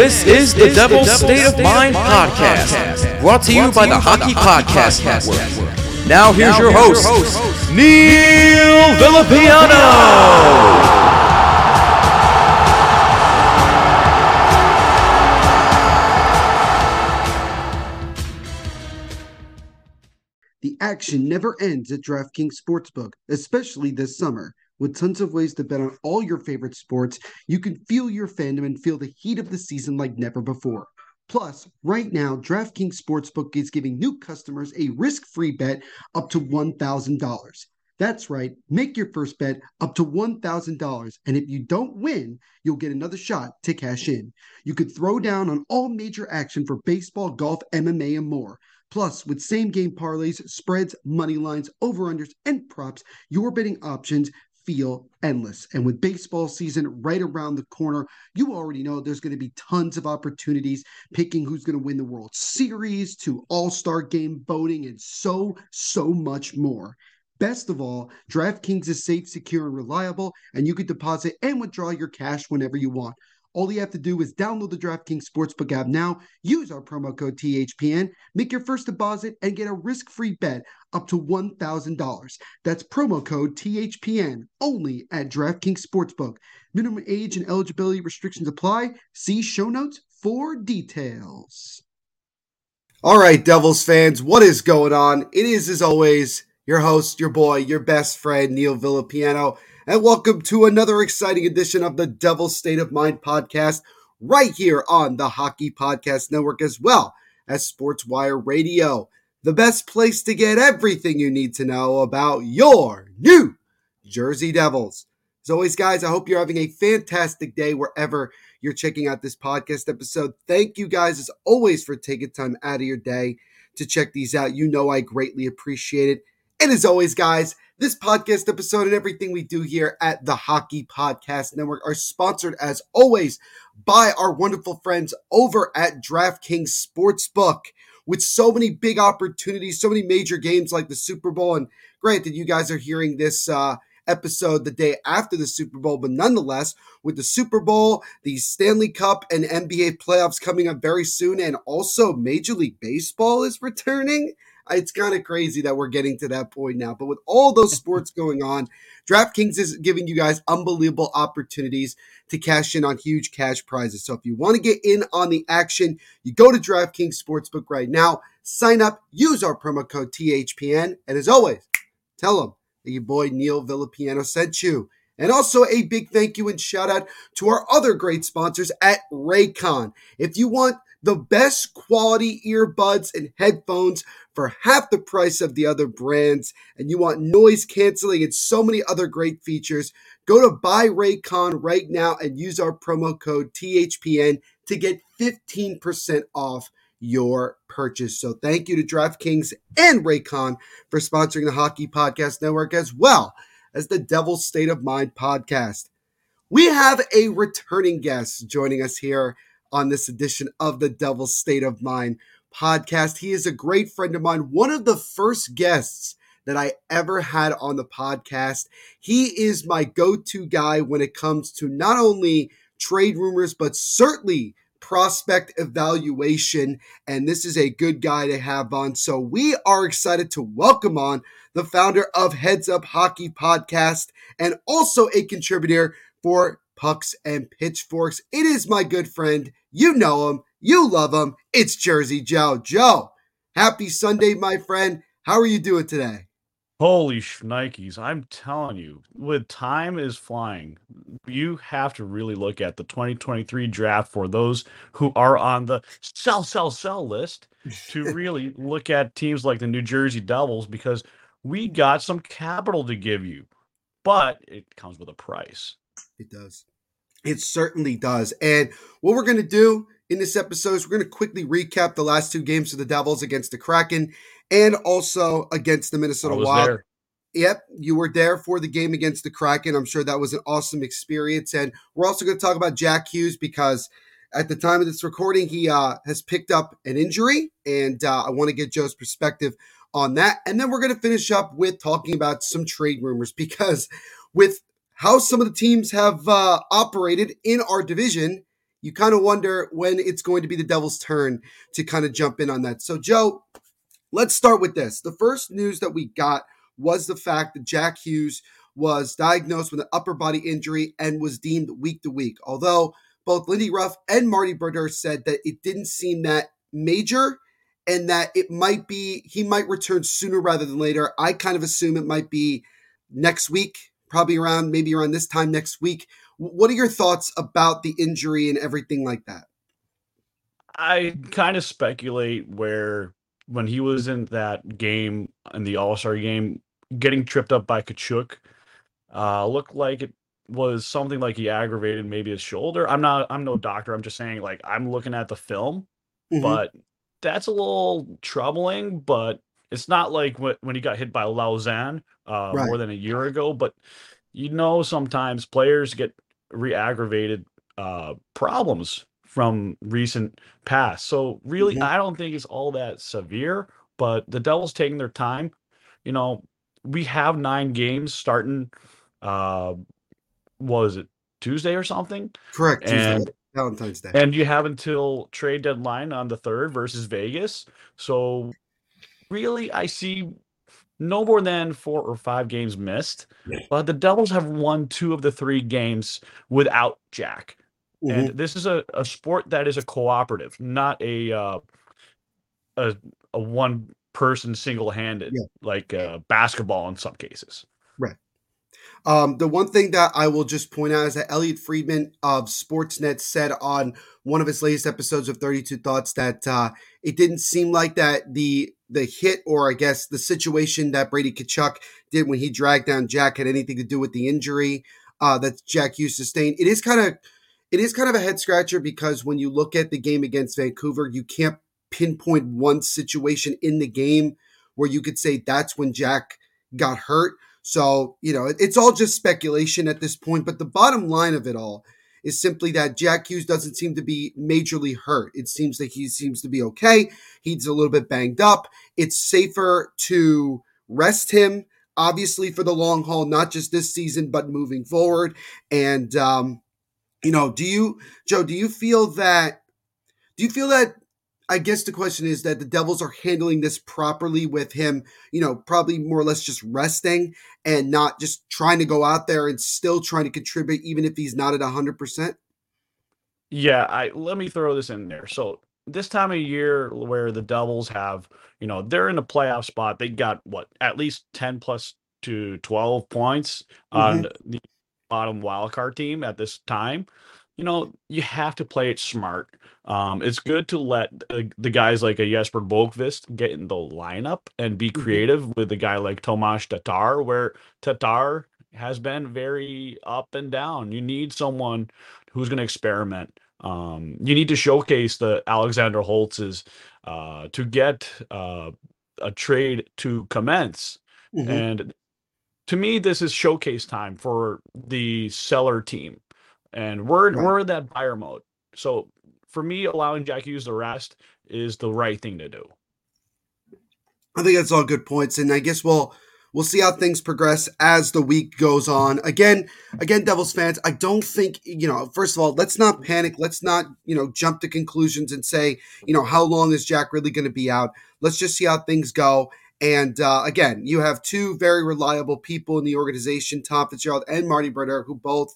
This is the Devil's State of Mind podcast, brought to you by the Hockey Podcast Network. Now here's your host, Neil Villapiano. The action never ends at DraftKings Sportsbook, especially this summer. With tons of ways to bet on all your favorite sports, you can feel your fandom and feel the heat of the season like never before. Plus, right now, DraftKings Sportsbook is giving new customers a risk free bet up to $1,000. That's right, make your first bet up to $1,000. And if you don't win, you'll get another shot to cash in. You could throw down on all major action for baseball, golf, MMA, and more. Plus, with same game parlays, spreads, money lines, over unders, and props, your betting options feel endless. And with baseball season right around the corner, you already know there's going to be tons of opportunities picking who's going to win the World Series to All Star game voting and so, so much more. Best of all, DraftKings is safe, secure, and reliable, and you can deposit and withdraw your cash whenever you want. All you have to do is download the DraftKings Sportsbook app now, use our promo code THPN, make your first deposit, and get a risk free bet up to $1,000. That's promo code THPN only at DraftKings Sportsbook. Minimum age and eligibility restrictions apply. See show notes for details. All right, Devils fans, what is going on? It is, as always, your host, your boy, your best friend, Neil Villapiano and welcome to another exciting edition of the Devil's State of Mind podcast, right here on the Hockey Podcast Network, as well as SportsWire Radio, the best place to get everything you need to know about your New Jersey Devils. As always, guys, I hope you're having a fantastic day wherever you're checking out this podcast episode. Thank you guys, as always, for taking time out of your day to check these out. You know I greatly appreciate it. And as always, guys, this podcast episode and everything we do here at the Hockey Podcast Network are sponsored, as always, by our wonderful friends over at DraftKings Sportsbook. With so many big opportunities, so many major games like the Super Bowl, and granted, you guys are hearing this uh, episode the day after the Super Bowl, but nonetheless, with the Super Bowl, the Stanley Cup, and NBA playoffs coming up very soon, and also Major League Baseball is returning it's kind of crazy that we're getting to that point now. But with all those sports going on, DraftKings is giving you guys unbelievable opportunities to cash in on huge cash prizes. So if you want to get in on the action, you go to DraftKings Sportsbook right now, sign up, use our promo code THPN, and as always, tell them that your boy Neil Villapiano sent you. And also a big thank you and shout out to our other great sponsors at Raycon. If you want the best quality earbuds and headphones for half the price of the other brands, and you want noise canceling and so many other great features, go to Buy Raycon right now and use our promo code THPN to get 15% off your purchase. So thank you to DraftKings and Raycon for sponsoring the Hockey Podcast Network as well as the Devil's State of Mind podcast. We have a returning guest joining us here on this edition of the Devil's State of Mind podcast. He is a great friend of mine, one of the first guests that I ever had on the podcast. He is my go to guy when it comes to not only trade rumors, but certainly prospect evaluation. And this is a good guy to have on. So we are excited to welcome on the founder of Heads Up Hockey Podcast and also a contributor for Pucks and Pitchforks. It is my good friend. You know him. You love him. It's Jersey Joe. Joe, happy Sunday, my friend. How are you doing today? Holy shnikes. I'm telling you, with time is flying, you have to really look at the 2023 draft for those who are on the sell, sell, sell list to really look at teams like the New Jersey Devils because we got some capital to give you, but it comes with a price. It does. It certainly does. And what we're going to do in this episode is we're going to quickly recap the last two games of the Devils against the Kraken and also against the Minnesota Wild. There. Yep, you were there for the game against the Kraken. I'm sure that was an awesome experience. And we're also going to talk about Jack Hughes because at the time of this recording, he uh, has picked up an injury. And uh, I want to get Joe's perspective on that. And then we're going to finish up with talking about some trade rumors because with how some of the teams have uh, operated in our division, you kind of wonder when it's going to be the Devils' turn to kind of jump in on that. So, Joe, let's start with this. The first news that we got was the fact that Jack Hughes was diagnosed with an upper body injury and was deemed week to week. Although both Lindy Ruff and Marty Brodeur said that it didn't seem that major and that it might be he might return sooner rather than later. I kind of assume it might be next week probably around maybe around this time next week. What are your thoughts about the injury and everything like that? I kind of speculate where when he was in that game in the All Star game, getting tripped up by Tkachuk, uh, looked like it was something like he aggravated maybe his shoulder. I'm not. I'm no doctor. I'm just saying like I'm looking at the film, mm-hmm. but that's a little troubling. But it's not like when he got hit by Lauzon uh, right. more than a year ago. But you know, sometimes players get re-aggravated uh, problems from recent past. So really, mm-hmm. I don't think it's all that severe. But the Devils taking their time. You know, we have nine games starting. Uh, was it Tuesday or something? Correct. And Tuesday. Valentine's Day. And you have until trade deadline on the third versus Vegas. So really, I see no more than four or five games missed. But the Devils have won two of the three games without Jack. Mm-hmm. And this is a, a sport that is a cooperative, not a uh, a, a one person single handed yeah. like uh, basketball in some cases. Right. Um, the one thing that I will just point out is that Elliotte Friedman of Sportsnet said on one of his latest episodes of 32 Thoughts that uh, it didn't seem like that the the hit or I guess the situation that Brady Tkachuk did when he dragged down Jack had anything to do with the injury uh, that Jack Hughes sustained. It is kind of it is kind of a head scratcher because when you look at the game against Vancouver, you can't pinpoint one situation in the game where you could say that's when Jack got hurt. So, you know, it's all just speculation at this point. But the bottom line of it all is simply that Jack Hughes doesn't seem to be majorly hurt. It seems that he seems to be okay. He's a little bit banged up. It's safer to rest him, obviously, for the long haul, not just this season, but moving forward. And, um, you know, do you, Joe, do you feel that, do you feel that I guess the question is that the Devils are handling this properly with him, you know, probably more or less just resting and not just trying to go out there and still trying to contribute, even if he's not at 100%. Yeah, I let me throw this in there. So, this time of year where the Devils have, you know, they're in a playoff spot, they got what, at least 10 plus to 12 points mm-hmm. on the bottom wildcard team at this time you know, you have to play it smart. Um, it's good to let the, the guys like a Jesper Boqvist get in the lineup and be mm-hmm. creative with a guy like Tomas Tatar, where Tatar has been very up and down. You need someone who's going to experiment. Um, you need to showcase the Alexander Holtz's uh, to get uh, a trade to commence. Mm-hmm. And to me, this is showcase time for the seller team and we're Right. we're in that buyer mode. So for me, allowing Jack Hughes the rest is the right thing to do. I think that's all good points, and I guess we'll we'll see how things progress as the week goes on. Again, again, Devils fans, I don't think you know. First of all, let's not panic. Let's not you know jump to conclusions and say you know how long is Jack really going to be out. Let's just see how things go. And uh, again, you have two very reliable people in the organization, Tom Fitzgerald and Marty Brodeur, who both,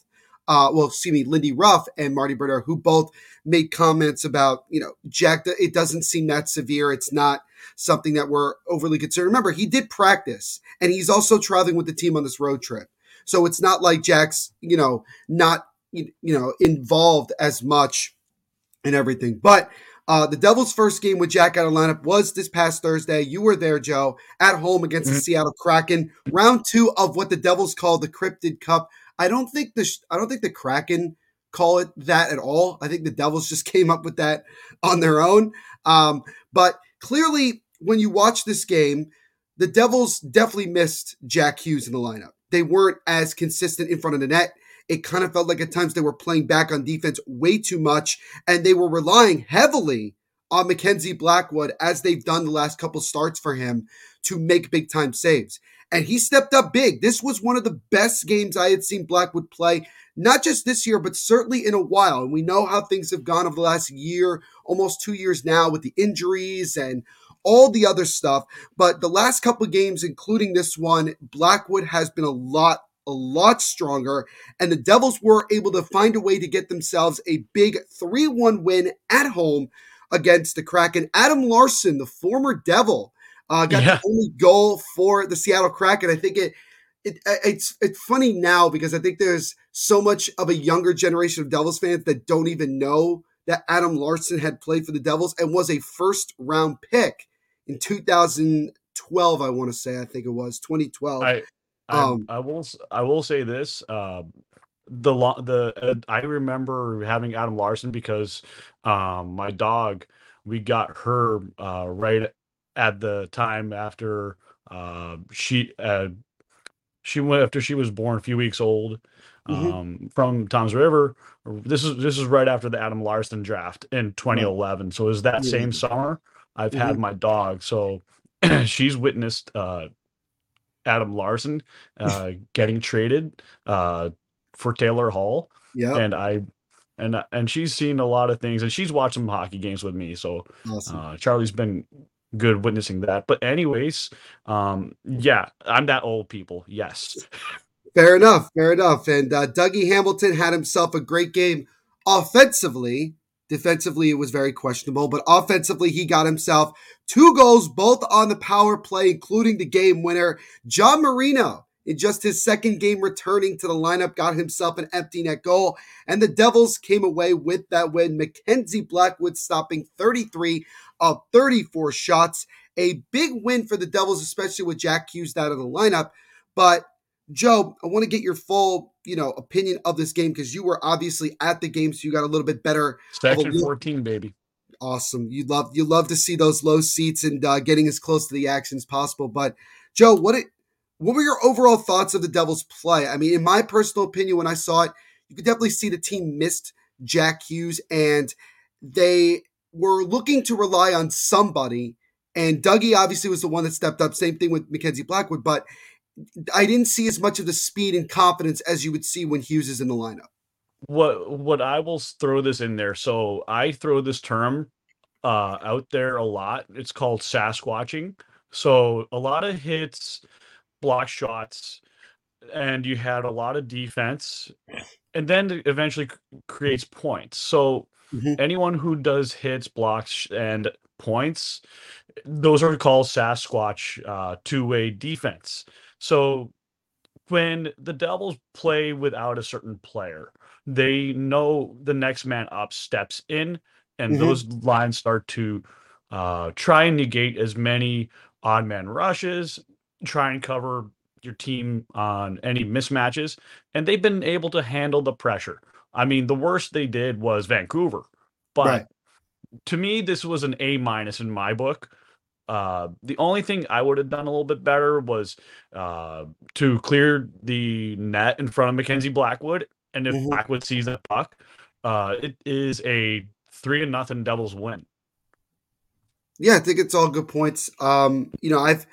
uh, well, excuse me, Lindy Ruff and Marty Brodeur, who both made comments about, you know, Jack, it doesn't seem that severe. It's not something that we're overly concerned. Remember, he did practice and he's also traveling with the team on this road trip. So it's not like Jack's, you know, not, you you know, involved as much and everything. But uh, the Devils' first game with Jack out of lineup was this past Thursday. You were there, Joe, at home against the Seattle Kraken. Round two of what the Devils call the Cryptid Cup. I don't think the I don't think the Kraken call it that at all. I think the Devils just came up with that on their own. Um, but clearly, when you watch this game, the Devils definitely missed Jack Hughes in the lineup. They weren't as consistent in front of the net. It kind of felt like at times they were playing back on defense way too much, and they were relying heavily on Mackenzie Blackwood as they've done the last couple starts for him to make big time saves. And he stepped up big. This was one of the best games I had seen Blackwood play, not just this year, but certainly in a while. And we know how things have gone over the last year, almost two years now, with the injuries and all the other stuff. But the last couple games, including this one, Blackwood has been a lot, a lot stronger. And the Devils were able to find a way to get themselves a big 3 1 win at home against the Kraken. Adam Larsson, the former Devil, uh, got Yeah. the only goal for the Seattle Kraken. And I think it, it it's it's funny now because I think there's so much of a younger generation of Devils fans that don't even know that Adam Larsson had played for the Devils and was a first round pick in 2012. I want to say I think it was 2012. I, I, Um, I will I will say this. Uh, the the uh, I remember having Adam Larsson because um, my dog we got her uh, right at the time after uh, she uh, she went after she was born a few weeks old Mhm. um, from Tom's River. This is this is right after the Adam Larsson draft in 2011. So it was that same Mhm. summer I've had my dog. So she's witnessed uh, Adam Larsson uh, getting traded uh, for Taylor Hall, yeah, and I and and she's seen a lot of things, and she's watched some hockey games with me. So awesome. uh, Charlie's been good witnessing that. But anyways, um, yeah, I'm that old people. Yes, Fair enough. Fair enough. And uh, Dougie Hamilton had himself a great game offensively. Defensively, it was very questionable, but offensively, he got himself two goals, both on the power play, including the game winner. John Marino, in just his second game returning to the lineup, got himself an empty net goal, and the Devils came away with that win. Mackenzie Blackwood stopping 33 of 34 shots. A big win for the Devils, especially with Jack Hughes out of the lineup. But Joe, I want to get your full, you know, opinion of this game because you were obviously at the game, so you got a little bit better. section look- 14, baby. Awesome. You love you love to see those low seats and uh, getting as close to the action as possible. But Joe, what it what were your overall thoughts of the Devils' play? I mean, in my personal opinion, when I saw it, you could definitely see the team missed Jack Hughes and they were looking to rely on somebody. And Dougie obviously was the one that stepped up. Same thing with Mackenzie Blackwood, but I didn't see as much of the speed and confidence as you would see when Hughes is in the lineup. What what I will throw this in there. So I throw this term uh, out there a lot. It's called Sasquatching. So a lot of hits, block shots, and you had a lot of defense, and then eventually creates points. So Mhm. anyone who does hits, blocks, and points, those are called Sasquatch uh, two-way defense. So when the Devils play without a certain player, they know the next man up steps in, and Mhm. those lines start to uh, try and negate as many odd man rushes, try and cover your team on any mismatches, and they've been able to handle the pressure. I mean, the worst they did was Vancouver, but Right. to me, this was an A minus in my book. Uh, the only thing I would have done a little bit better was uh, to clear the net in front of Mackenzie Blackwood and if Mhm. Blackwood sees that puck, uh, it is a three to nothing Devils win. Yeah, I think it's all good points. Um, you know, I've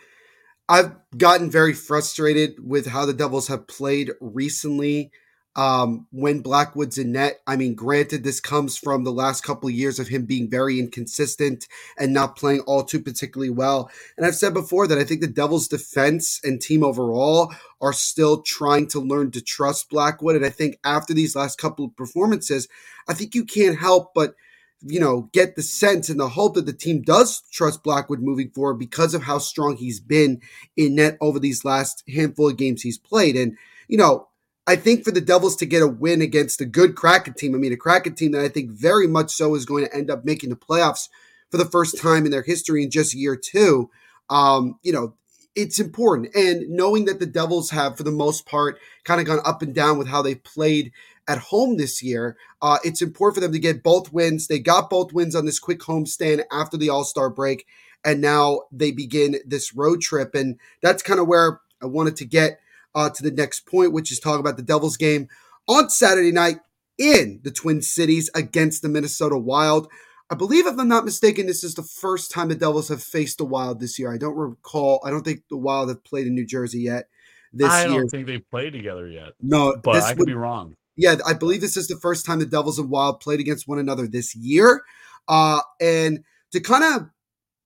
I've gotten very frustrated with how the Devils have played recently. Um, when Blackwood's in net, I mean, granted, this comes from the last couple of years of him being very inconsistent and not playing all too particularly well. And I've said before that I think the Devils' defense and team overall are still trying to learn to trust Blackwood. And I think after these last couple of performances, I think you can't help but you know, get the sense and the hope that the team does trust Blackwood moving forward because of how strong he's been in net over these last handful of games he's played. And, you know, I think for the Devils to get a win against a good Kraken team, I mean, a Kraken team that I think very much so is going to end up making the playoffs for the first time in their history in just year two, um, you know, it's important. And knowing that the Devils have, for the most part, kind of gone up and down with how they've played at home this year, uh, it's important for them to get both wins. They got both wins on this quick homestand after the All Star break, and now they begin this road trip. And that's kind of where I wanted to get uh, to the next point, which is talk about the Devils game on Saturday night in the Twin Cities against the Minnesota Wild. I believe, if I'm not mistaken, this is the first time the Devils have faced the Wild this year. I don't recall. I don't think the Wild have played in New Jersey yet this I year. don't think they've played together yet, no, but I could would- be wrong. yeah, I believe this is the first time the Devils and Wild played against one another this year. Uh, and to kind of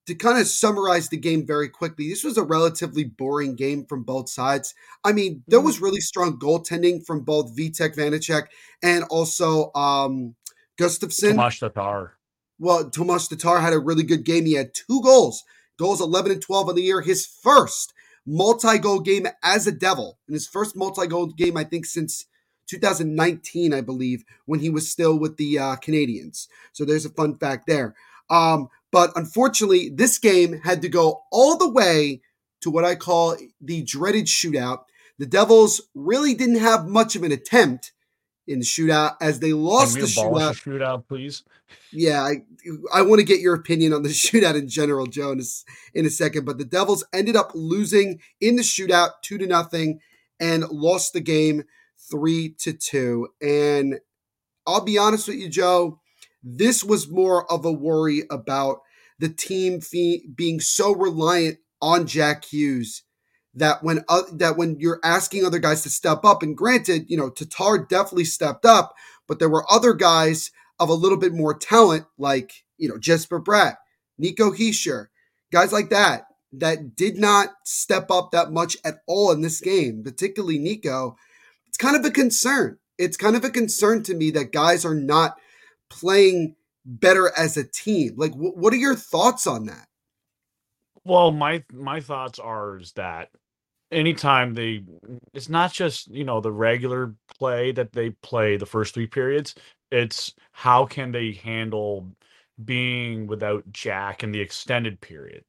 to kind of summarize the game very quickly, this was a relatively boring game from both sides. I mean, there was really strong goaltending from both Vitek Vanecek and also um, Gustavsson. Tomas Tatar. Well, Tomas Tatar had a really good game. He had two goals, goals 11 and 12 on the year. His first multi goal game as a Devil, and his first multi goal game, I think, since 2019, I believe, when he was still with the uh, Canadiens. So there's a fun fact there. Um, but unfortunately, this game had to go all the way to what I call the dreaded shootout. The Devils really didn't have much of an attempt in the shootout as they lost the shootout. a shootout, please? Yeah, I, I want to get your opinion on the shootout in general, Joe, in in a second. But the Devils ended up losing in the shootout two to nothing and lost the game three to two. And I'll be honest with you, Joe, this was more of a worry about the team being so reliant on Jack Hughes that when uh, that when you're asking other guys to step up, and granted, you know, Tatar definitely stepped up, but there were other guys of a little bit more talent, like you know Jesper Bratt, Nico Hischier, guys like that, that did not step up that much at all in this game, particularly Nico. It's kind of a concern. It's kind of a concern to me that guys are not playing better as a team. Like, wh- what are your thoughts on that? Well, my my thoughts are is that anytime they it's not just, you know, the regular play that they play the first three periods, it's how can they handle being without Jack in the extended period.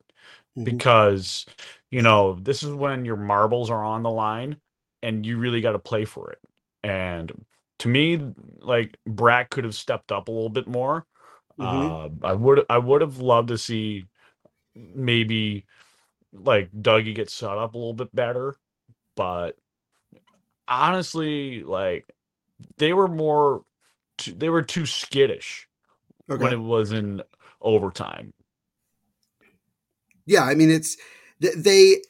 Mhm. Because, you know, this is when your marbles are on the line and you really got to play for it. And to me, like Bratt could have stepped up a little bit more. Mhm. Uh, I would I would have loved to see maybe like Dougie get set up a little bit better, but honestly, like they were more too, they were too skittish when it was in overtime. Yeah, I mean, it's th- they.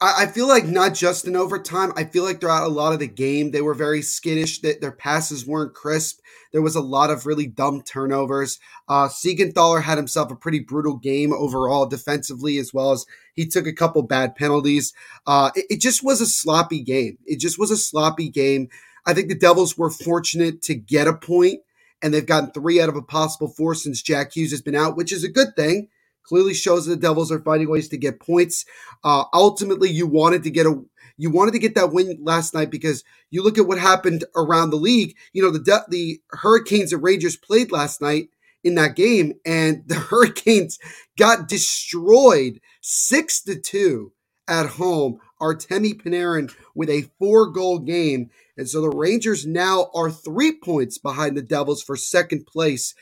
I I feel like not just in overtime. I feel like throughout a lot of the game, they were very skittish. That their passes weren't crisp. There was a lot of really dumb turnovers. Uh, Siegenthaler had himself a pretty brutal game overall defensively, as well as he took a couple bad penalties. Uh, it, it just was a sloppy game. It just was a sloppy game. I think the Devils were fortunate to get a point, and they've gotten three out of a possible four since Jack Hughes has been out, which is a good thing clearly shows that the Devils are finding ways to get points. Uh, ultimately, you wanted to get a you wanted to get that win last night because you look at what happened around the league. You know the De- the Hurricanes and Rangers played last night in that game, and the Hurricanes got destroyed six to two at home. Artemi Panarin with a four goal game. And so the Rangers now are three points behind the Devils for second place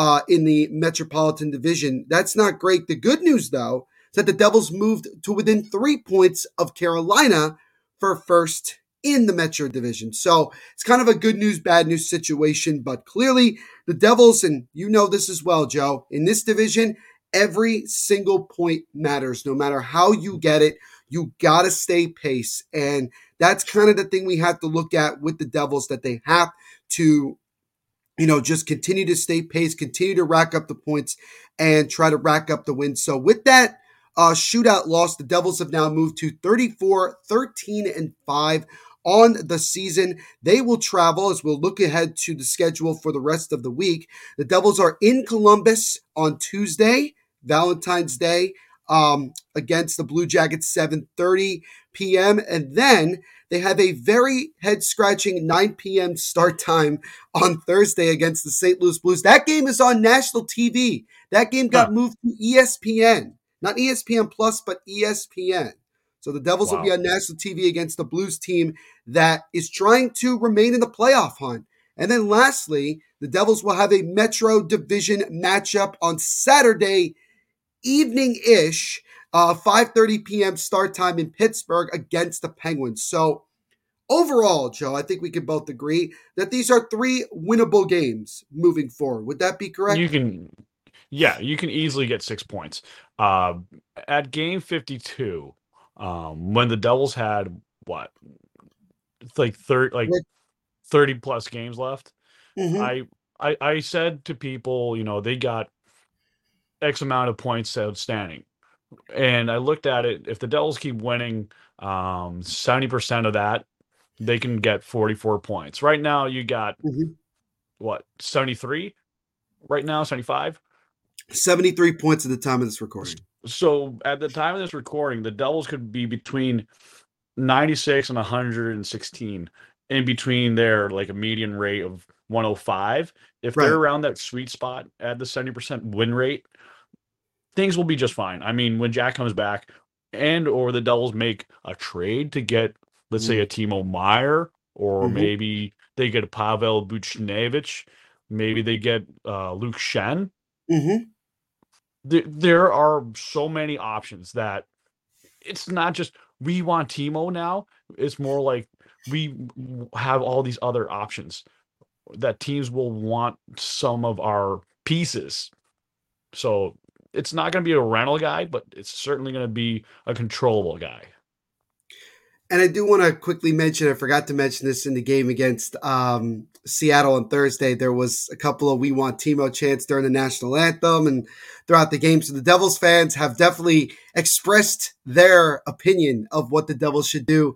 uh, in the Metropolitan Division. That's not great. The good news, though, is that the Devils moved to within three points of Carolina for first in the Metro Division. So it's kind of a good news, bad news situation. But clearly, the Devils, and you know this as well, Joe, in this division, every single point matters. No matter how you get it, you got to stay pace. And that's kind of the thing we have to look at with the Devils that they have to you know, just continue to stay pace, continue to rack up the points, and try to rack up the wins. So, with that uh, shootout loss, the Devils have now moved to 34, 13, and 5 on the season. They will travel as we'll look ahead to the schedule for the rest of the week. The Devils are in Columbus on Tuesday, Valentine's Day, um, against the Blue Jackets, 7:30 p.m. And then they have a very head scratching 9 p.m. start time on Thursday against the St. Louis Blues. That game is on national TV. That game got huh. moved to ESPN, not ESPN Plus, but ESPN. So the Devils wow. will be on national TV against the Blues team that is trying to remain in the playoff hunt. And then lastly, the Devils will have a Metro Division matchup on Saturday evening ish uh, 5:30 p.m. start time in Pittsburgh against the Penguins. So overall, Joe, I think we can both agree that these are three winnable games moving forward. Would that be correct? You can, yeah, you can easily get six points. Uh, at game 52, um, when the Devils had what, like thirty, like 30 plus games left, mm-hmm. I, I, I said to people, you know, they got X amount of points outstanding and I looked at it. If the Devils keep winning, um, seventy percent of that, they can get forty-four points. Right now, you got mm-hmm. what seventy-three. Right now, seventy-five. 73 points at the time of this recording. So at the time of this recording, the Devils could be between 96 and 116 in between their like a median rate of 105. If right. they're around that sweet spot at the 70% win rate, things will be just fine. I mean, when Jack comes back and or the Devils make a trade to get, let's mm-hmm. say, a Timo Meier, or mm-hmm. maybe they get a Pavel Buchnevich, maybe they get uh, Luke Schenn. Mm-hmm. There, there are so many options that it's not just we want Timo now. It's more like we have all these other options that teams will want some of our pieces. So it's not going to be a rental guy, but it's certainly going to be a controllable guy. And I do want to quickly mention, I forgot to mention this in the game against um, Seattle on Thursday. There was a couple of We Want Timo chants during the national anthem and throughout the game. So the Devils fans have definitely expressed their opinion of what the Devils should do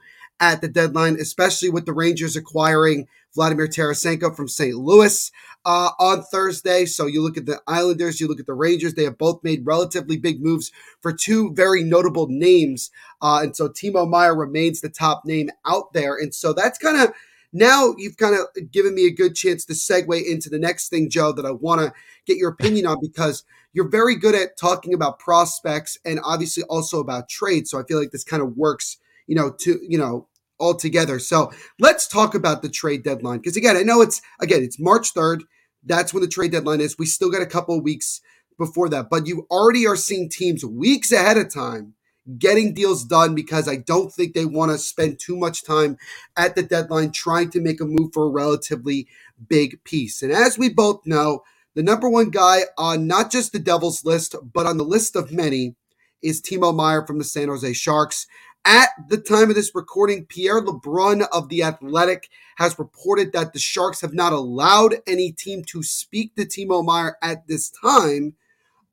at the deadline, especially with the Rangers acquiring Vladimir Tarasenko from St. Louis uh, on Thursday. So you look at the Islanders, you look at the Rangers. They have both made relatively big moves for two very notable names. Uh, and so Timo Meier remains the top name out there. And so that's kind of now you've kind of given me a good chance to segue into the next thing, Joe, that I want to get your opinion on because you're very good at talking about prospects and obviously also about trade. So I feel like this kind of works, you know, to, you know, all together. So let's talk about the trade deadline. Because again, I know it's again, it's March 3rd. That's when the trade deadline is. We still got a couple of weeks before that, but you already are seeing teams weeks ahead of time getting deals done because I don't think they want to spend too much time at the deadline trying to make a move for a relatively big piece. And as we both know, the number one guy on not just the Devils list, but on the list of many is Timo Meier from the San Jose Sharks. At the time of this recording, Pierre LeBrun of The Athletic has reported that the Sharks have not allowed any team to speak to Timo Meier at this time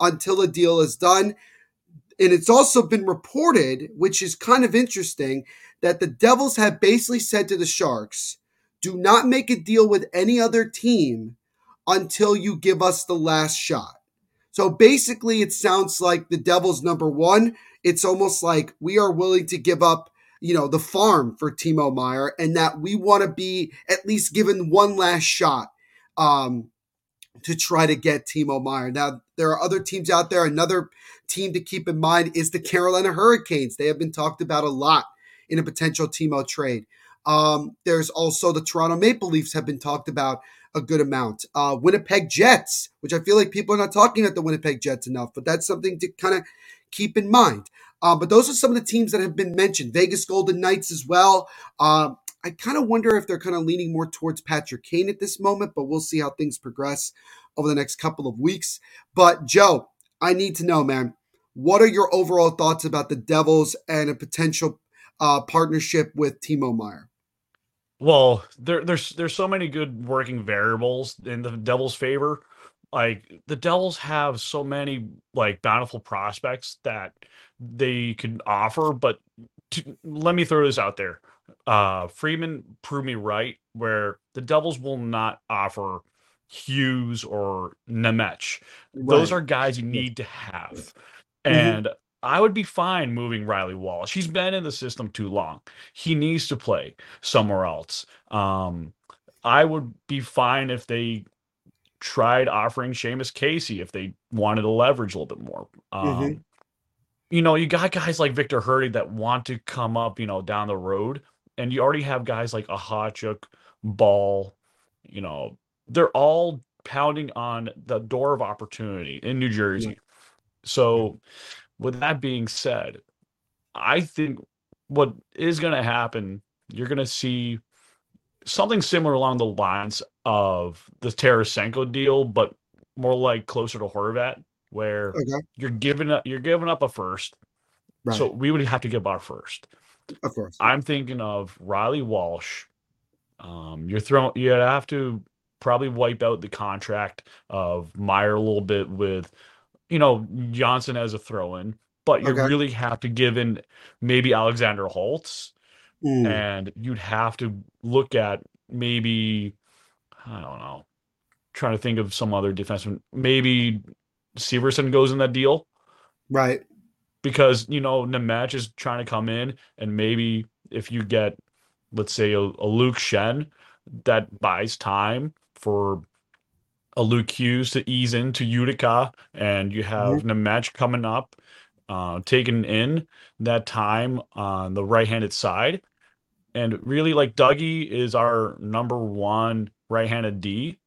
until a deal is done. And it's also been reported, which is kind of interesting, that the Devils have basically said to the Sharks, do not make a deal with any other team until you give us the last shot. So basically, it sounds like the Devils, number one, it's almost like we are willing to give up you know the farm for Timo Meier and that we want to be at least given one last shot um, to try to get Timo Meier. Now there are other teams out there. Another team to keep in mind is the Carolina Hurricanes. They have been talked about a lot in a potential Timo trade. Um, there's also the Toronto Maple Leafs have been talked about a good amount. Uh, Winnipeg Jets, which I feel like people are not talking about the Winnipeg Jets enough, but that's something to kind of keep in mind. Uh, but those are some of the teams that have been mentioned. Vegas Golden Knights as well. Uh, I kind of wonder if they're kind of leaning more towards Patrick Kane at this moment, but we'll see how things progress over the next couple of weeks. But Joe, I need to know, man, what are your overall thoughts about the Devils and a potential uh, partnership with Timo Meier? Well, there, there's there's so many good working variables in the Devils' favor. Like the Devils have so many like bountiful prospects that they could offer, but to, let me throw this out there. Uh, Friedman proved me right, where the Devils will not offer Hughes or Nemec. Those are guys you need to have. And I would be fine moving Reilly Walsh. He's been in the system too long. He needs to play somewhere else. Um, I would be fine if they tried offering Seamus Casey if they wanted to leverage a little bit more. Um, Mhm. You know, you got guys like Viktor Hurtig that want to come up, you know, down the road, and you already have guys like Ahachuk, Ball, you know, they're all pounding on the door of opportunity in New Jersey. So, with that being said, I think what is going to happen, you're going to see something similar along the lines of the Tarasenko deal, but more like closer to Horvat, where Okay. you're giving up you're giving up a first. Right. So we would have to give our first. of course. I'm thinking of Reilly Walsh. Um, you're throwing You'd have to probably wipe out the contract of Meier a little bit with, you know, Johnson as a throw-in, but you Okay. really have to give in maybe Alexander Holtz, Mm, and you'd have to look at maybe I don't know, trying to think of some other defenseman. Maybe Severson goes in that deal right. because you know Nemec is trying to come in, and maybe if you get, let's say, a, a Luke Schenn, that buys time for a Luke Hughes to ease into Utica, and you have Nemec coming up, uh, taking in that time on the right-handed side, and really like Dougie is our number one right-handed D,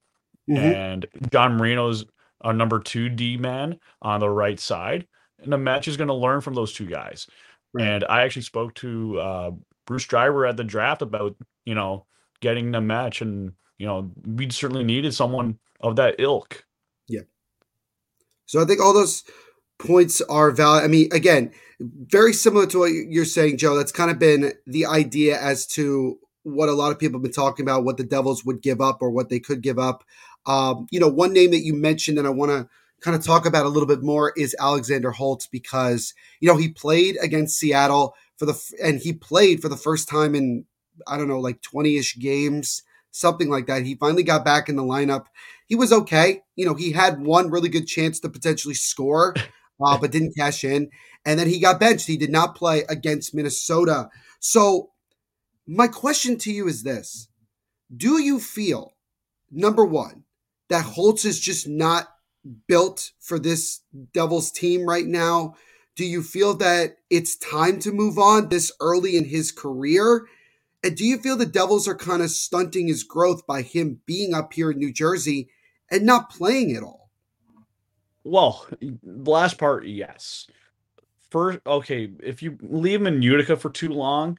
Mhm. and John Marino's a number two D man on the right side. And the match is going to learn from those two guys. Right. And I actually spoke to uh, Bruce Driver at the draft about, you know, getting the match. And, you know, we certainly needed someone of that ilk. Yeah. So I think all those points are valid. I mean, again, very similar to what you're saying, Joe. That's kind of been the idea as to what a lot of people have been talking about, what the Devils would give up or what they could give up. Um, you know, one name that you mentioned and I want to kind of talk about a little bit more is Alexander Holtz because you know he played against Seattle for the and he played for the first time in I don't know like 20ish games, something like that. He finally got back in the lineup. He was okay. You know, he had one really good chance to potentially score, uh, but didn't cash in. And then he got benched. He did not play against Minnesota. So, my question to you is this Do you feel, number one, that Holtz is just not built for this Devils team right now? Do you feel that it's time to move on this early in his career? And do you feel the Devils are kind of stunting his growth by him being up here in New Jersey and not playing at all? Well, last part, yes. First, okay, if you leave him in Utica for too long,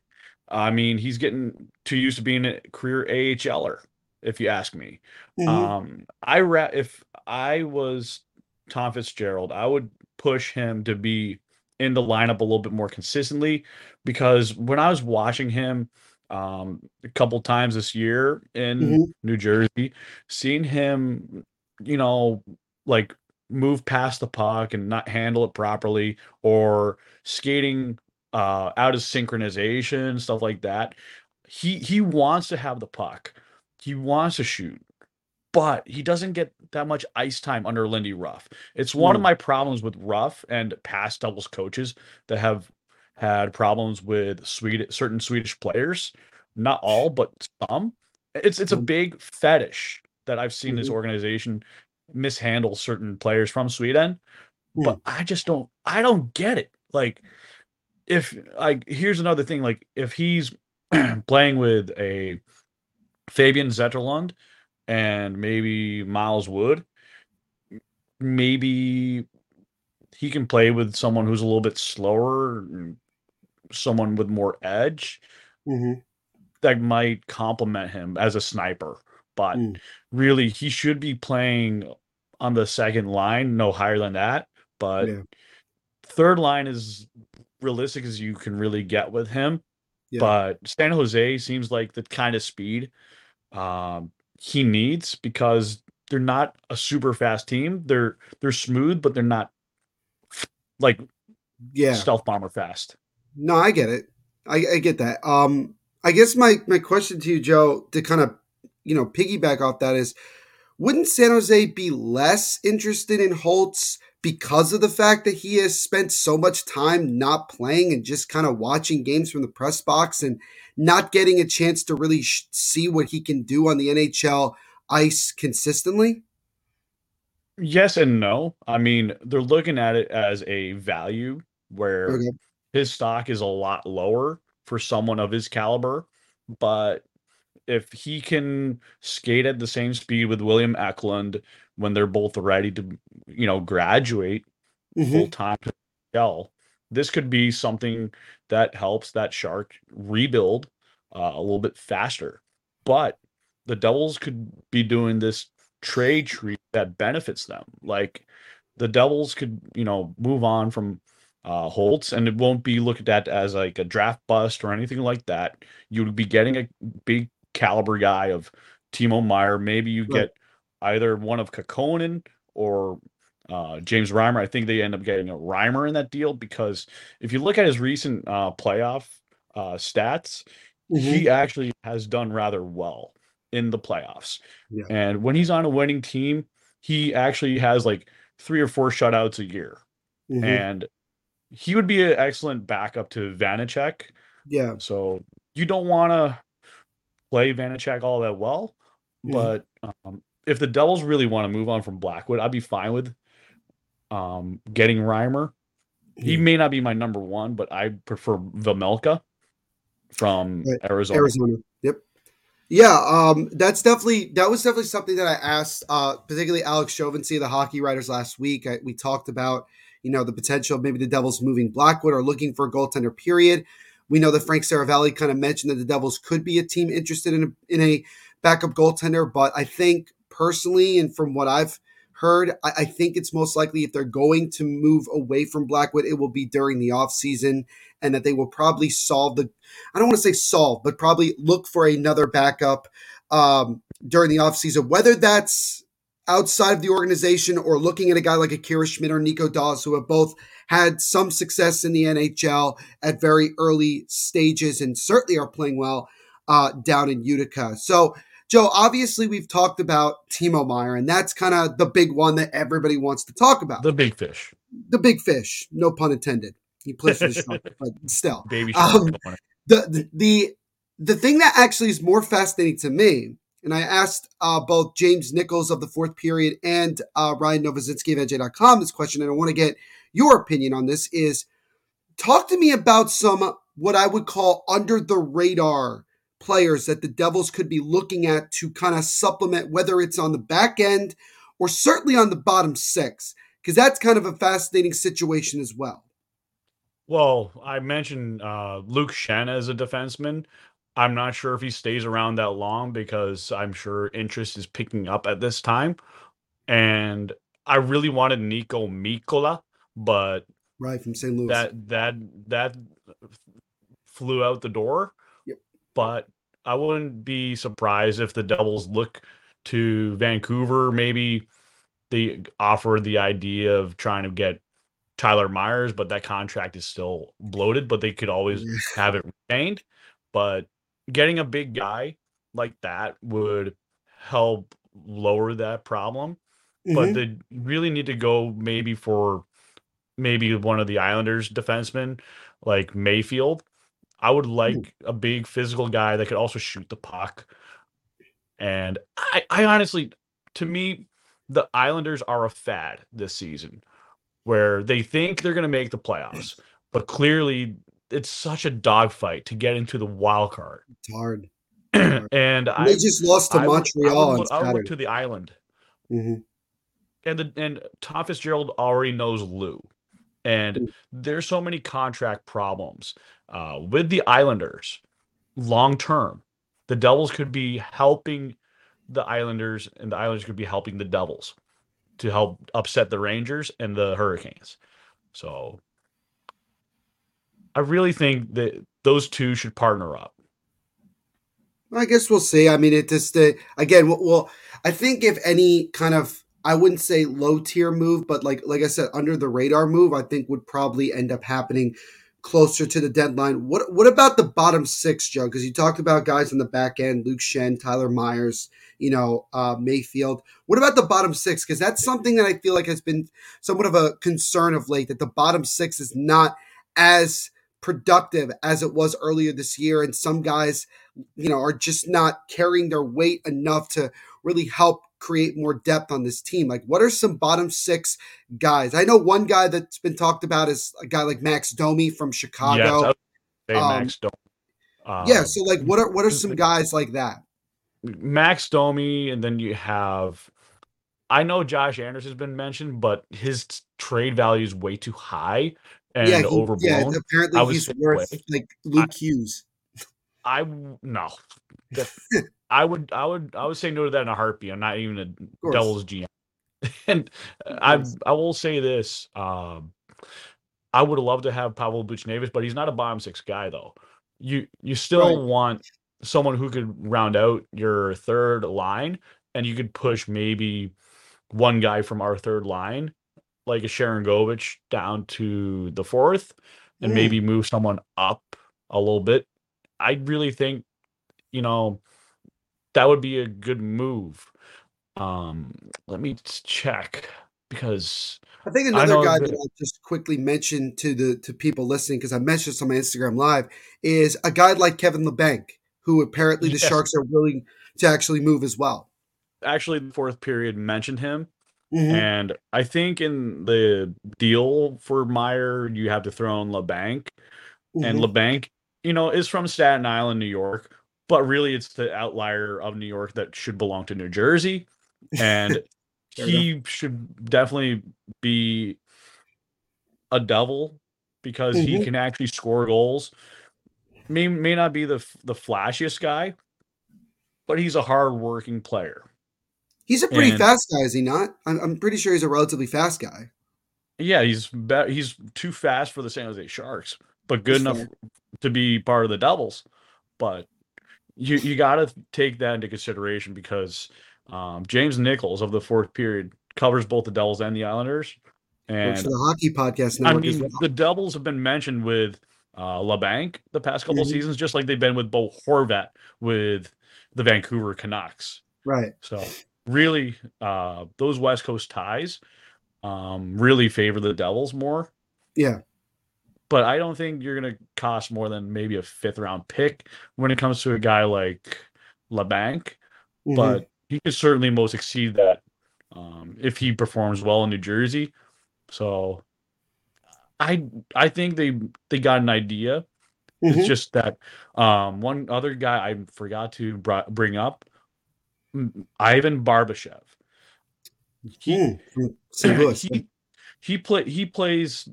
I mean, he's getting too used to being a career AHLer, if you ask me. Mhm. Um, I ra- if I was Tom Fitzgerald, I would push him to be in the lineup a little bit more consistently because when I was watching him um, a couple times this year in Mhm. New Jersey, seeing him, you know, like move past the puck and not handle it properly or skating uh, out of synchronization, stuff like that. He he wants to have the puck. He wants to shoot but he doesn't get that much ice time under Lindy Ruff. It's one of Mm. my problems with Ruff and past doubles coaches that have had problems with Swede certain Swedish players. Not all, but some. It's it's a Mm. big fetish that I've seen this Mhm. organization mishandle certain players from Sweden. But I just don't I don't get it. Like if like here's another thing like if he's playing with a Fabian Zetterlund and maybe Miles Wood, maybe he can play with someone who's a little bit slower, and someone with more edge. Mhm. that might complement him as a sniper. But Mm. really, he should be playing on the second line, no higher than that. But Yeah. third line is realistic as you can really get with him. Yeah. But San Jose seems like the kind of speed um, he needs because they're not a super fast team. They're they're smooth, but they're not like yeah. stealth bomber fast. No, I get it. I, I get that. Um, I guess my my question to you, Joe, to kind of you know piggyback off that is, wouldn't San Jose be less interested in Holtz because of the fact that he has spent so much time not playing and just kind of watching games from the press box and not getting a chance to really sh- see what he can do on the NHL ice consistently? Yes and no. I mean, they're looking at it as a value where Okay. his stock is a lot lower for someone of his caliber, but if he can skate at the same speed with William Eklund when they're both ready to, you know, graduate Mhm. full time to L, this could be something that helps that shark rebuild uh, a little bit faster. But the Devils could be doing this trade tree that benefits them. Like the Devils could, you know, move on from uh, Holtz, and it won't be looked at as like a draft bust or anything like that. You would be getting a big caliber guy of Timo Meier. Maybe you get either one of Kahkonen or uh, James Reimer. I think they end up getting a Reimer in that deal because if you look at his recent uh, playoff uh, stats, Mhm. he actually has done rather well in the playoffs. Yeah. And when he's on a winning team, he actually has like three or four shutouts a year. Mhm. And he would be an excellent backup to Vanecek. yeah. So you don't want to play Vanecek all that well. Mhm. But um, if the Devils really want to move on from Blackwood, I'd be fine with um, getting Reimer. He Mhm. may not be my number one, but I prefer Vejmelka from Right. Arizona. Arizona. Yep. Yeah, um, that's definitely that was definitely something that I asked, uh, particularly Alex Chauvancy, the hockey writers, last week. I, we talked about you know the potential of maybe the Devils moving Blackwood or looking for a goaltender. Period. We know that Frank Seravalli kind of mentioned that the Devils could be a team interested in a, in a backup goaltender, but I think personally, and from what I've heard, I, I think it's most likely if they're going to move away from Blackwood, it will be during the offseason and that they will probably solve the I don't want to say solve, but probably look for another backup um, during the offseason, whether that's outside of the organization or looking at a guy like Akira Schmid or Nico Daws, who have both had some success in the NHL at very early stages and certainly are playing well uh, down in Utica. So, Joe, obviously we've talked about Timo Meier, and that's kind of the big one that everybody wants to talk about. The big fish. the big fish, no pun intended. He plays for the Sharks, but still Baby Um, shark. corner. the the the, the thing that actually is more fascinating to me, and I asked uh, both James Nichols of the fourth period and uh, Ryan Novozinsky of NJ.com this question, and I want to get your opinion on this. Is talk to me about some what I would call under the radar players that the Devils could be looking at to kind of supplement, whether it's on the back end or certainly on the bottom six, because that's kind of a fascinating situation as well. Well, I mentioned uh, Luke Schenn as a defenseman. I'm not sure if he stays around that long because I'm sure interest is picking up at this time. And I really wanted Niko Mikkola, but Right from St. Louis. that that that flew out the door. Yep. But I wouldn't be surprised if the Devils look to Vancouver. Maybe they offer the idea of trying to get Tyler Myers, but that contract is still bloated. But they could always have it retained. But getting a big guy like that would help lower that problem but Mhm. they really need to go maybe for maybe one of the Islanders defensemen like Mayfield. I would like a big physical guy that could also shoot the puck. And I, I honestly, to me, the Islanders are a fad this season where they think they're going to make the playoffs, but clearly it's such a dogfight to get into the wild card. It's hard. and I, they just lost to I would- I Montreal would, I would look to the island. Mhm. and the and Tom Fitzgerald already knows Lou, and Mm. there's so many contract problems uh, with the Islanders long term. the Devils could be helping the Islanders, and the Islanders could be helping the Devils to help upset the Rangers and the Hurricanes. So I really think that those two should partner up. I guess we'll see. I mean, it just uh, again. Well, I think if any kind of I wouldn't say low tier move, but like like I said, under the radar move, I think would probably end up happening closer to the deadline. What what about the bottom six, Joe? Because you talked about guys in the back end, Luke Schenn, Tyler Myers, you know, uh, Mayfield. What about the bottom six? Because that's something that I feel like has been somewhat of a concern of late. That the bottom six is not as productive as it was earlier this year, and some guys, you know, are just not carrying their weight enough to really help create more depth on this team? Like, what are some bottom six guys? I know one guy that's been talked about is a guy like Max Domi from Chicago. Yes, um, Max Domi. Um, yeah, so like, what are what are some guys like that? Max Domi, and then you have. I know Josh Anderson's been mentioned, but his trade value is way too high and yeah, he, overblown. Yeah, apparently he's worth way. like Luke I, Hughes. I no. I would I would I would say no to that in a heartbeat. I'm not even a Devils GM. and I I will say this. Um, I would love to have Pavel Buchnevich, but he's not a bottom six guy though. You you still right. want someone who could round out your third line, and you could push maybe one guy from our third line, like a Sharangovich, down to the fourth, and mm. maybe move someone up a little bit. I really think, you know, that would be a good move. Um, let me check because I think another I guy that, that I'll just quickly mention to the to people listening because I mentioned this on my Instagram live is a guy like Kevin Labanc, who apparently the yes. Sharks are willing to actually move as well. Actually, the fourth period mentioned him. Mm-hmm. And I think in the deal for Meier, you have to throw in Labanc. Mm-hmm. And Labanc, you know, is from Staten Island, New York, but really it's the outlier of New York that should belong to New Jersey. And he should definitely be a devil because mm-hmm. he can actually score goals. May may not be the the flashiest guy, but he's a hard-working player. He's a pretty and, fast guy, is he not? I'm, I'm pretty sure he's a relatively fast guy. Yeah, he's be- he's too fast for the San Jose Sharks, but good enough to be part of the Devils. But you you got to take that into consideration because um, James Nichols of the fourth period covers both the Devils and the Islanders. And for the hockey podcast I mean, well. the Devils have been mentioned with uh, Labanc the past couple mm-hmm. seasons, just like they've been with Bo Horvat with the Vancouver Canucks. Right. So really, uh, those West Coast ties um, really favor the Devils more. Yeah but I don't think you're going to cost more than maybe a fifth round pick when it comes to a guy like Labanc. Mm-hmm. But he could certainly most exceed that um, if he performs well in New Jersey. So I I think they they got an idea. Mm-hmm. It's just that um, one other guy I forgot to br- bring up, Ivan Barbashev. He, mm, he, he play he plays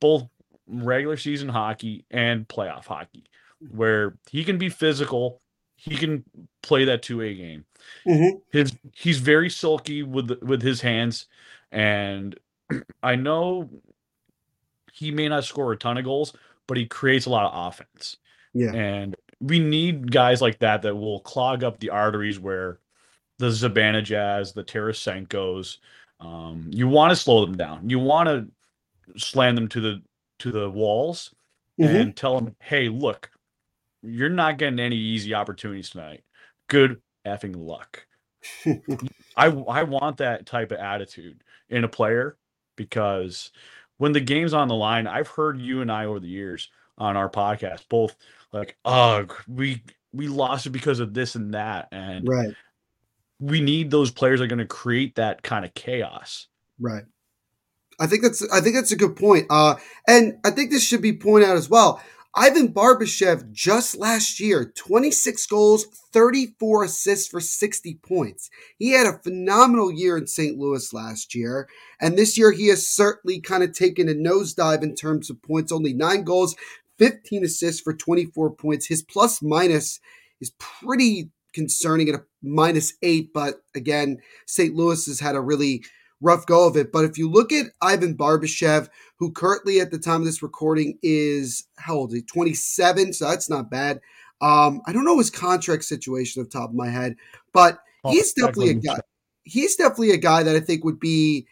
both regular season hockey and playoff hockey, where he can be physical, he can play that two A game. Mm-hmm. His he's very silky with with his hands, and I know he may not score a ton of goals, but he creates a lot of offense. Yeah, and we need guys like that that will clog up the arteries where the Zibanejad, the Tarasenko's. Um, you want to slow them down. You want to slam them to the to the walls mm-hmm. and tell them, hey, look, you're not getting any easy opportunities tonight. Good effing luck. I I want that type of attitude in a player because when the game's on the line, I've heard you and I over the years on our podcast both like, ugh, we we lost it because of this and that, and right. We need those players that are going to create that kind of chaos. Right. I think that's I think that's a good point. Uh, and I think this should be pointed out as well. Ivan Barbashev just last year, 26 goals, 34 assists for 60 points. He had a phenomenal year in St. Louis last year. And this year he has certainly kind of taken a nosedive in terms of points. Only nine goals, 15 assists for 24 points. His plus minus is pretty concerning at a minus eight. But again, St. Louis has had a really rough go of it. But if you look at Ivan Barbashev, who currently at the time of this recording is how old is he? 27, so that's not bad. Um, I don't know his contract situation off the top of my head, but Oh, he's definitely a guy. He's definitely a guy that I think would be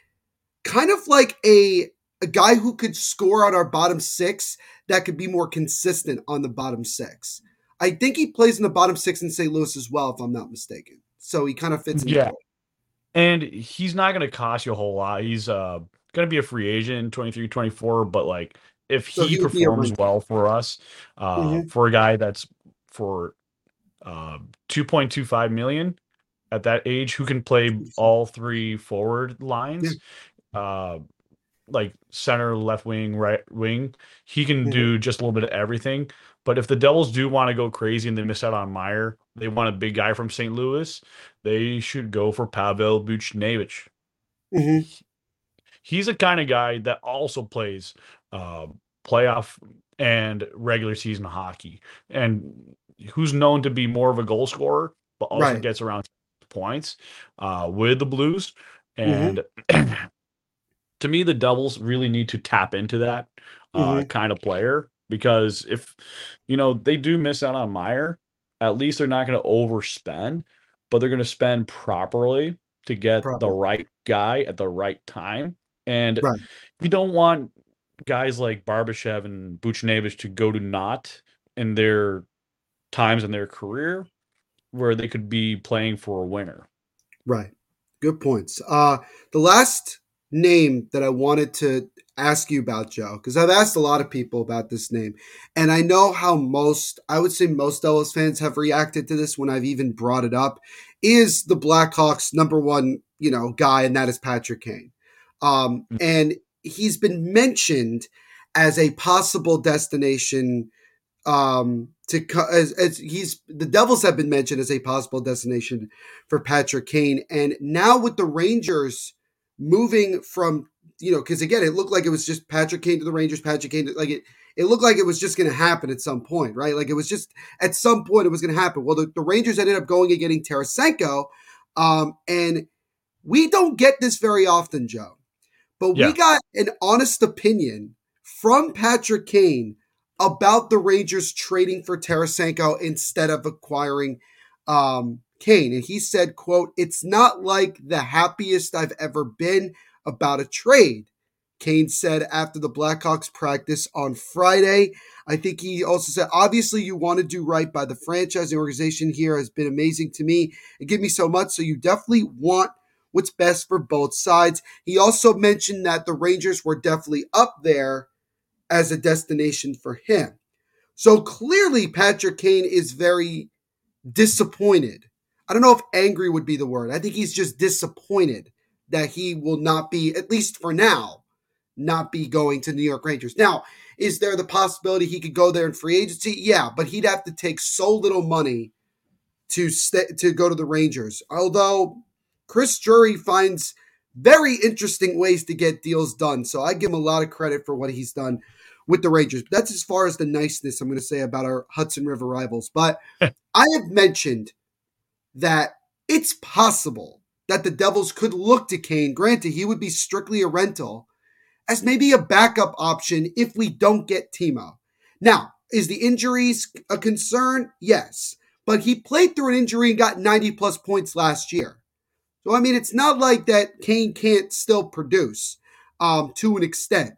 kind of like a a guy who could score on our bottom six that could be more consistent on the bottom six. I think he plays in the bottom six in St. Louis as well, if I'm not mistaken. So he kind of fits in. Yeah. And he's not going to cost you a whole lot. He's uh going to be a free agent in 23, 24, but like if So he he would be a performs well for us, uh, Mhm. for a guy that's for uh, 2.25 million at that age, who can play all three forward lines, uh, like center, left wing, right wing, he can Mhm. do just a little bit of everything. But if the Devils do want to go crazy and they miss out on Meier, they want a big guy from St. Louis, they should go for Pavel Buchnevich. Mhm. He's a kind of guy that also plays uh, playoff and regular season hockey, and who's known to be more of a goal scorer, but also Right. gets around points uh, with the Blues. And to me, the Devils really need to tap into that uh, Mhm. kind of player because if you know they do miss out on Meier, at least they're not going to overspend, but they're going to spend properly to get the right guy at the right time. And Right. you don't want guys like Barbashev and Buchnevich to go to naught in their times in their career where they could be playing for a winner. Right. Good points. Uh, the last name that I wanted to ask you about, Joe, because I've asked a lot of people about this name, and I know how most, I would say most Devils fans have reacted to this when I've even brought it up, is the Blackhawks' number one, you know, guy, and that is Patrick Kane. Um, and he's been mentioned as a possible destination um to as, as he's the devils have been mentioned as a possible destination for patrick kane and now with the rangers moving from you know because again it looked like it was just patrick kane to the rangers patrick kane to, like it it looked like it was just going to happen at some point right like it was just at some point it was going to happen well the, the rangers ended up going and getting tarasenko um and we don't get this very often joe but Yeah. we got an honest opinion from patrick kane about the Rangers trading for Tarasenko instead of acquiring um, Kane. And he said, quote, it's not like the happiest I've ever been about a trade. Kane said after the Blackhawks practice on Friday. I think he also said, obviously, you want to do right by the franchise. The organization here has been amazing to me and give me so much. So you definitely want what's best for both sides. He also mentioned that the Rangers were definitely up there as a destination for him. So clearly, Patrick Kane is very disappointed. I don't know if angry would be the word. I think he's just disappointed that he will not be, at least for now, not be going to New York Rangers. Now, is there the possibility he could go there in free agency? Yeah, but he'd have to take so little money to stay, to go to the Rangers. Although Chris Drury finds very interesting ways to get deals done. So I give him a lot of credit for what he's done with the Rangers. That's as far as the niceness I'm going to say about our Hudson River rivals. But I have mentioned that it's possible that the Devils could look to Kane. Granted, he would be strictly a rental as maybe a backup option if we don't get Timo. Now, is the injuries a concern? Yes. But he played through an injury and got 90 plus points last year. So, I mean, it's not like that Kane can't still produce um, to an extent.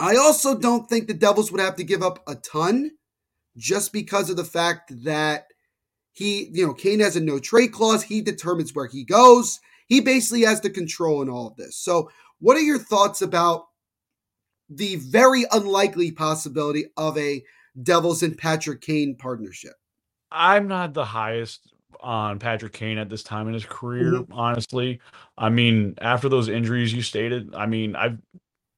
I also don't think the Devils would have to give up a ton just because of the fact that he, you know, Kane has a no trade clause. He determines where he goes. He basically has the control in all of this. So, what are your thoughts about the very unlikely possibility of a Devils and Patrick Kane partnership? I'm not the highest on Patrick Kane at this time in his career, Mhm. honestly. I mean, after those injuries you stated, I mean, I've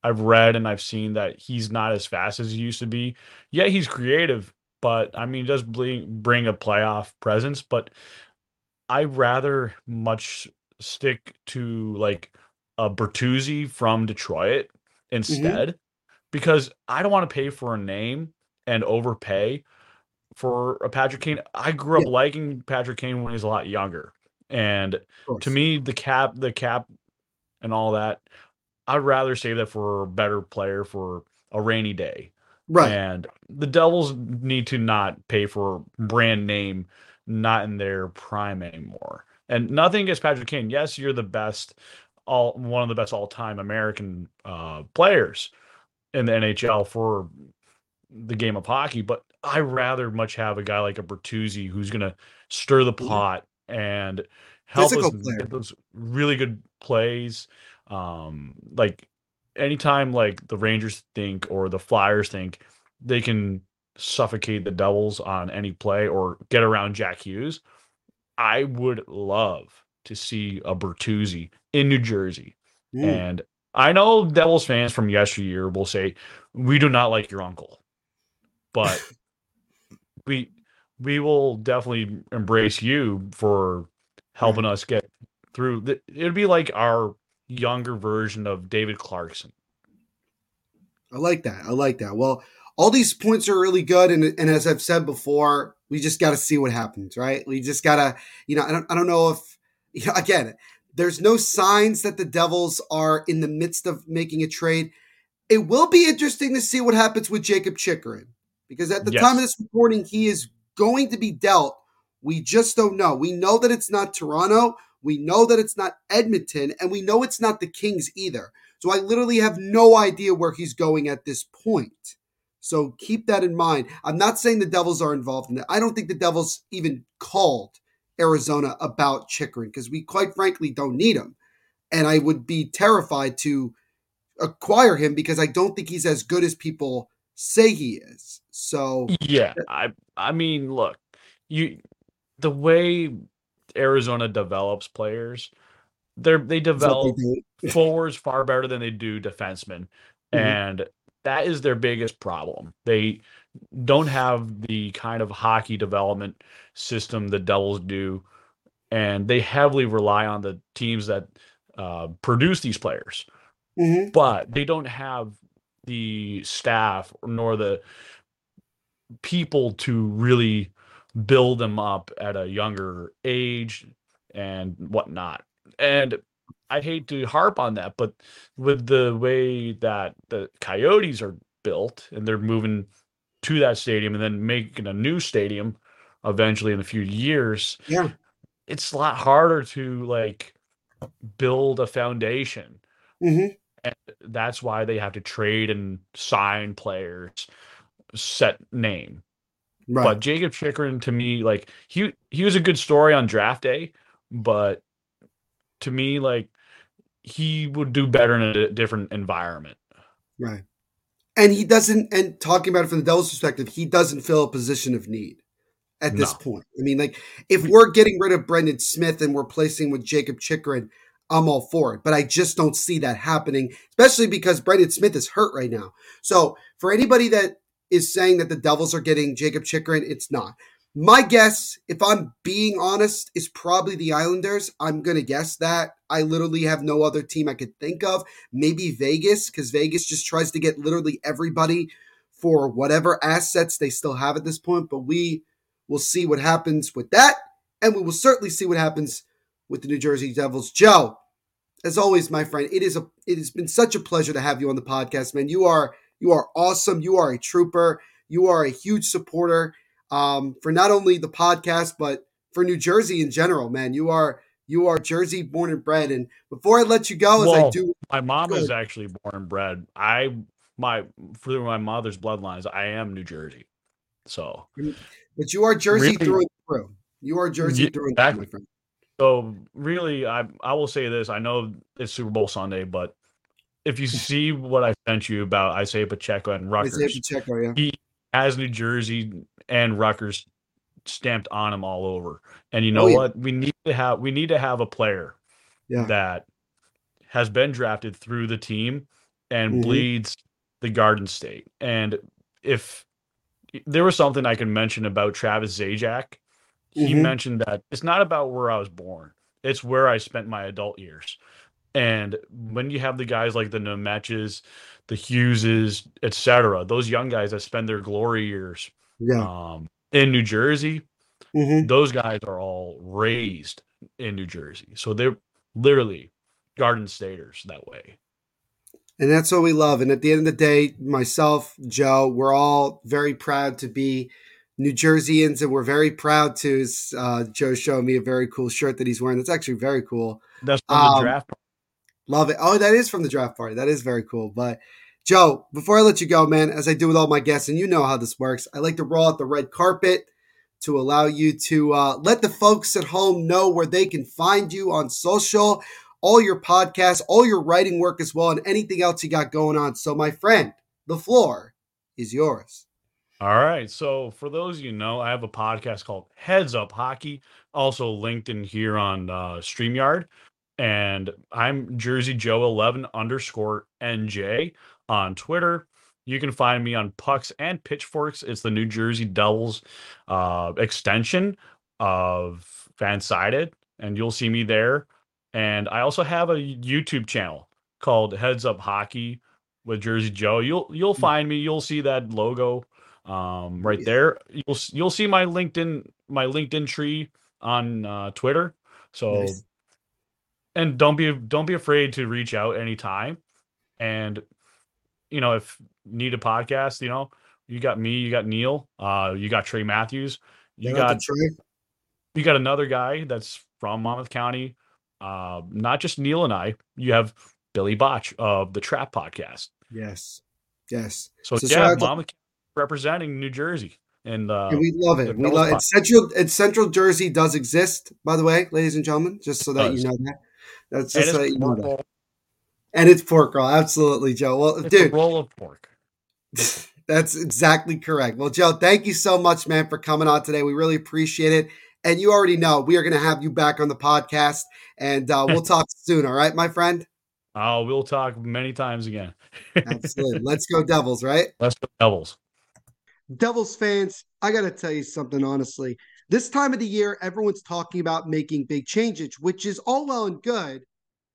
I've read and I've seen that he's not as fast as he used to be. Yet he's creative, but I mean, does bring bring a playoff presence, but I rather much stick to like a Bertuzzi from Detroit mm-hmm. instead because I don't want to pay for a name and overpay for a Patrick Kane. I grew up Yeah. liking Patrick Kane when he was a lot younger, and to me, the cap, the cap, and all that, I'd rather save that for a better player for a rainy day. Right? And the Devils need to not pay for brand name, not in their prime anymore. And nothing against Patrick Kane. Yes, you're the best, all one of the best all time American uh, players in the NHL for the game of hockey. But I rather much have a guy like a Bertuzzi who's going to stir the pot and help Physical us player. get those really good plays. Um, like anytime like the Rangers think or the Flyers think they can suffocate the Devils on any play or get around Jack Hughes, I would love to see a Bertuzzi in New Jersey. Mm. And I know Devils fans from yesteryear will say, "We do not like your uncle," but we we will definitely embrace you for helping us get through. It'd be like our younger version of David Clarkson. I like that. I like that. Well, all these points are really good, and and as I've said before, we just got to see what happens, right? We just gotta, you know, I don't, I don't know if, you know, again, there's no signs that the Devils are in the midst of making a trade. It will be interesting to see what happens with Jakob Chychrun because at the Yes. time of this recording, he is going to be dealt. We just don't know. We know that it's not Toronto. We know that it's not Edmonton, and we know it's not the Kings either. So I literally have no idea where he's going at this point. So keep that in mind. I'm not saying the Devils are involved in that. I don't think the Devils even called Arizona about Chychrun because we quite frankly don't need him. And I would be terrified to acquire him because I don't think he's as good as people say he is. So Yeah, I I mean, look, you the way Arizona develops players, they're they develop they forwards far better than they do defensemen. Mhm. And that is their biggest problem. They don't have the kind of hockey development system the Devils do. And they heavily rely on the teams that uh, produce these players, Mhm. but they don't have the staff nor the people to really build them up at a younger age and whatnot. And I hate to harp on that, but with the way that the Coyotes are built and they're moving to that stadium and then making a new stadium eventually in a few years, Yeah. it's a lot harder to like build a foundation. Mhm. And that's why they have to trade and sign players, set name. Right. But Jakob Chychrun to me, like he he was a good story on draft day, but to me, like he would do better in a different environment. Right. And he doesn't, and talking about it from the Devils' perspective, he doesn't fill a position of need at this No. point. I mean, like, if we're getting rid of Brendan Smith and we're placing with Jakob Chychrun, I'm all for it. But I just don't see that happening, especially because Brendan Smith is hurt right now. So for anybody that is saying that the Devils are getting Jakob Chychrun, it's not. My guess, if I'm being honest, is probably the Islanders. I'm going to guess that. I literally have no other team I could think of maybe Vegas, because Vegas just tries to get literally everybody for whatever assets they still have at this point. But we will see what happens with that. And we will certainly see what happens with the New Jersey Devils. Joe, as always, my friend, it is a it has been such a pleasure to have you on the podcast, man. You are you are awesome. You are a trooper. You are a huge supporter um, for not only the podcast, but for New Jersey in general, man. You are you are Jersey born and bred. And before I let you go, as I do My mom is actually born and bred. I my through my mother's bloodlines, I am New Jersey. So But you are Jersey Really? through and through. You are Jersey Yeah, through and through, exactly. friend. So really, I I will say this. I know it's Super Bowl Sunday, but if you see what I sent you about Isaiah Pacheco and Rutgers, Isaiah Pacheco, yeah. he has New Jersey and Rutgers stamped on him all over. And you know Oh, yeah. what? We need to have we need to have a player Yeah. that has been drafted through the team and Mhm. bleeds the Garden State. And if there was something I could mention about Travis Zajac, he Mhm. mentioned that it's not about where I was born; it's where I spent my adult years. And when you have the guys like the Nemetches, the Hugheses, etc., those young guys that spend their glory years Yeah. um, in New Jersey, Mhm. those guys are all raised in New Jersey. So they're literally Garden Staters that way. And that's what we love. And at the end of the day, myself, Joe, we're all very proud to be New Jerseyans, and we're very proud to. Uh, Joe showed me a very cool shirt that he's wearing. That's actually very cool. That's from Um, the draft. Love it. Oh, that is from the draft party. That is very cool. But Joe, before I let you go, man, as I do with all my guests, and you know how this works, I like to roll out the red carpet to allow you to uh, let the folks at home know where they can find you on social, all your podcasts, all your writing work as well, and anything else you got going on. So, my friend, the floor is yours. All right. So for those you know, I have a podcast called Heads Up Hockey, also linked in here on uh, StreamYard. And I'm Jersey Joe 11 underscore NJ on Twitter. You can find me on Pucks and Pitchforks. It's the New Jersey Devils uh, extension of Fansided, and you'll see me there. And I also have a YouTube channel called Heads Up Hockey with Jersey Joe. You'll you'll find me. You'll see that logo um, right there. You'll you'll see my LinkedIn my LinkedIn tree on uh, Twitter. So Nice. And don't be don't be afraid to reach out anytime. And you know if need a podcast, you know you got me, you got Neil, uh, you got Trey Matthews, you got Trey. you got another guy that's from Monmouth County. Uh, not just Neil and I. You have Billy Botch of the Trap Podcast. Yes. Yes. So, So yeah, out to- Monmouth County representing New Jersey. And uh, And we love it. We love it. Central and Central Jersey does exist, by the way, ladies and gentlemen, just so that you know that. That's just that it's pork roll- And it's pork roll. Absolutely, Joe. Well, it's dude, a roll of pork. That's exactly correct. Well, Joe, thank you so much, man, for coming on today. We really appreciate it. And you already know we are going to have you back on the podcast, and uh, we'll talk soon. All right, my friend. Oh, we'll talk many times again. Absolutely. Let's go, Devils. Right. Let's go Devils. Devils fans, I got to tell you something honestly. This time of the year, everyone's talking about making big changes, which is all well and good,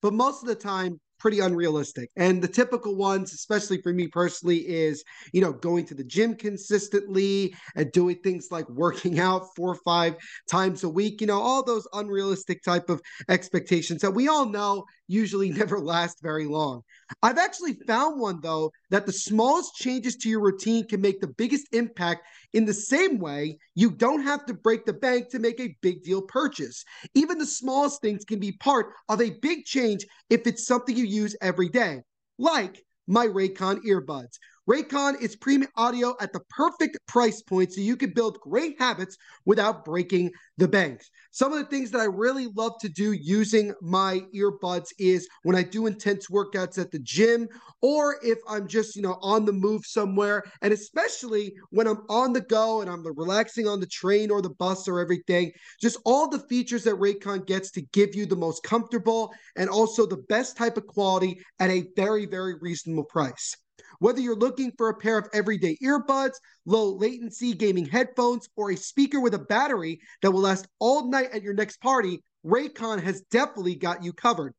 but most of the time, pretty unrealistic. And the typical ones, especially for me personally, is, you know, going to the gym consistently and doing things like working out four or five times a week, you know, all those unrealistic type of expectations that we all know usually never last very long. I've actually found one though that the smallest changes to your routine can make the biggest impact in the same way you don't have to break the bank to make a big deal purchase. Even the smallest things can be part of a big change if it's something you use every day, like my Raycon earbuds. Raycon is premium audio at the perfect price point so you can build great habits without breaking the banks. Some of the things that I really love to do using my earbuds is when I do intense workouts at the gym or if I'm just, you know, on the move somewhere and especially when I'm on the go and I'm relaxing on the train or the bus or everything, just all the features that Raycon gets to give you the most comfortable and also the best type of quality at a very very reasonable price. Whether you're looking for a pair of everyday earbuds, low latency gaming headphones, or a speaker with a battery that will last all night at your next party, Raycon has definitely got you covered.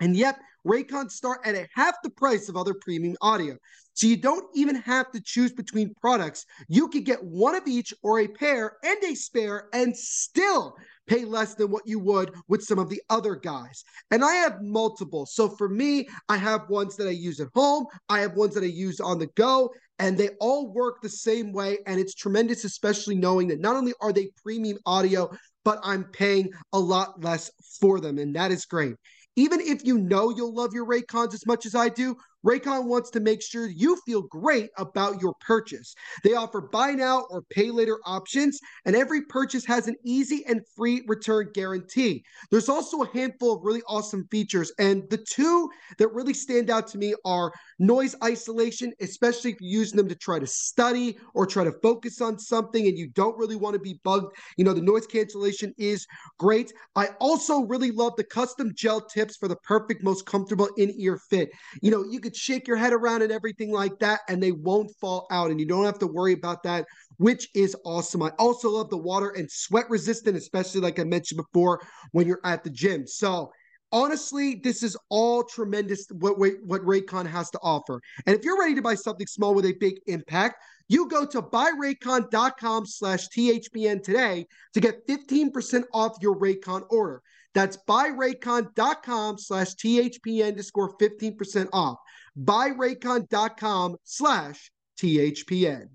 And yep, Raycons start at a half the price of other premium audio. So you don't even have to choose between products. You could get one of each or a pair and a spare and still pay less than what you would with some of the other guys. And I have multiple. So for me, I have ones that I use at home, I have ones that I use on the go, and they all work the same way. And it's tremendous, especially knowing that not only are they premium audio, but I'm paying a lot less for them. And that is great. Even if you know you'll love your Raycons as much as I do, Raycon wants to make sure you feel great about your purchase. They offer buy now or pay later options, and every purchase has an easy and free return guarantee. There's also a handful of really awesome features, and the two that really stand out to me are noise isolation, especially if you're using them to try to study or try to focus on something and you don't really want to be bugged. You know, the noise cancellation is great. I also really love the custom gel tips for the perfect, most comfortable in ear fit. You know, you could shake your head around and everything like that, and they won't fall out, and you don't have to worry about that, which is awesome. I also love the water and sweat resistant, especially like I mentioned before when you're at the gym. So, honestly, this is all tremendous what what Raycon has to offer. And if you're ready to buy something small with a big impact, you go to buyraycon.com slash THPN today to get 15% off your Raycon order. That's buyraycon.com slash THPN to score 15% off. Buyraycon.com slash THPN.